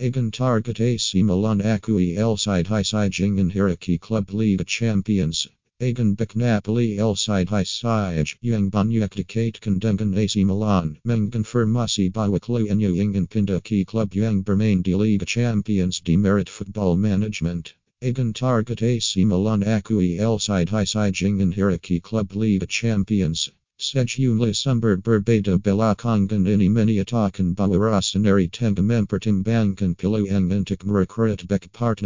Agan Target AC Milan Acui El Side High Jingen Hiraki Club League Champions. Agan Bek Napoli Elseid Hysaj Yang Banyak Decate Condengan AC Milan Mengan Firmasi Bawaklu and Yang Pinda Key Club Yang Bermain D League Champions Demerit Football Management. Agan Target AC Milan Acui El Side High Jingen Hiraki Club League Champions. Sejumlah sumber berbeda belakangan ini menyatakan bahwa rasanari tengah bankan pilihan untuk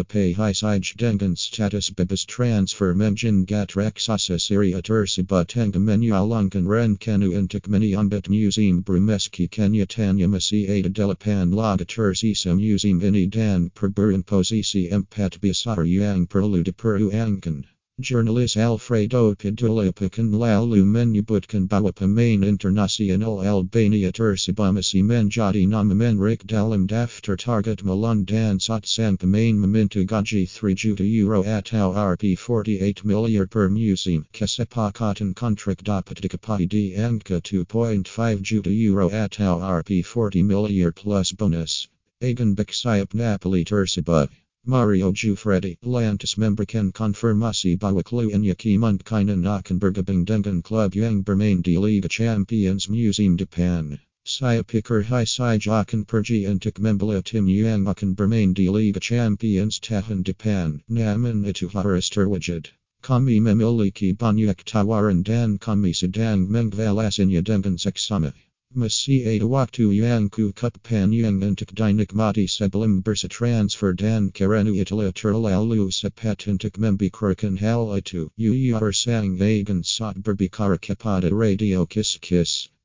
pay high side dengan status bebas transfer menjengat raksasa Serie A tersebut tengah menyalangkan rencana untuk menyambat museum Brumeski Kenyatanya masih ada delapan laga tersisa museum ini dan perburuan posisi empat besar yang perlu diperjuangkan. Jurnalis Alfredo Pedullà pekan lalu menyebutkan bahwa pemain internasional Albania tersebut menjadi nama menarik dalam daftar target Milan dan saat sang pemain meminta gaji 3 juta euro atau Rp 48 miliar per musim. Kesepakatan kontrak dapat dicapai di angka 2.5 juta euro atau Rp 40 miliar plus bonus. Agan Beksayap Napoli tersebut. Mario Giuffredi, Lantis memberikan konfirmasi bahwa kluennya kemungkinan akan bergabung dengan klub yang bermain di Liga Champions musim depan. Saya pikir Hysaj akan pergi untuk membela tim yang akan bermain di Liga Champions tahun depan, namun itu harus terwujud. Kami memiliki banyak tawaran dan kami sedang mengvalasinya dengan seksama. Masih waktu yang ku cukup panjang untuk dinikmati sebelum bursa transfer dan karena itulah terlalu cepat untuk membicarakan hal itu. Are sang agan saat berbicara kepada radio Kiss Kiss.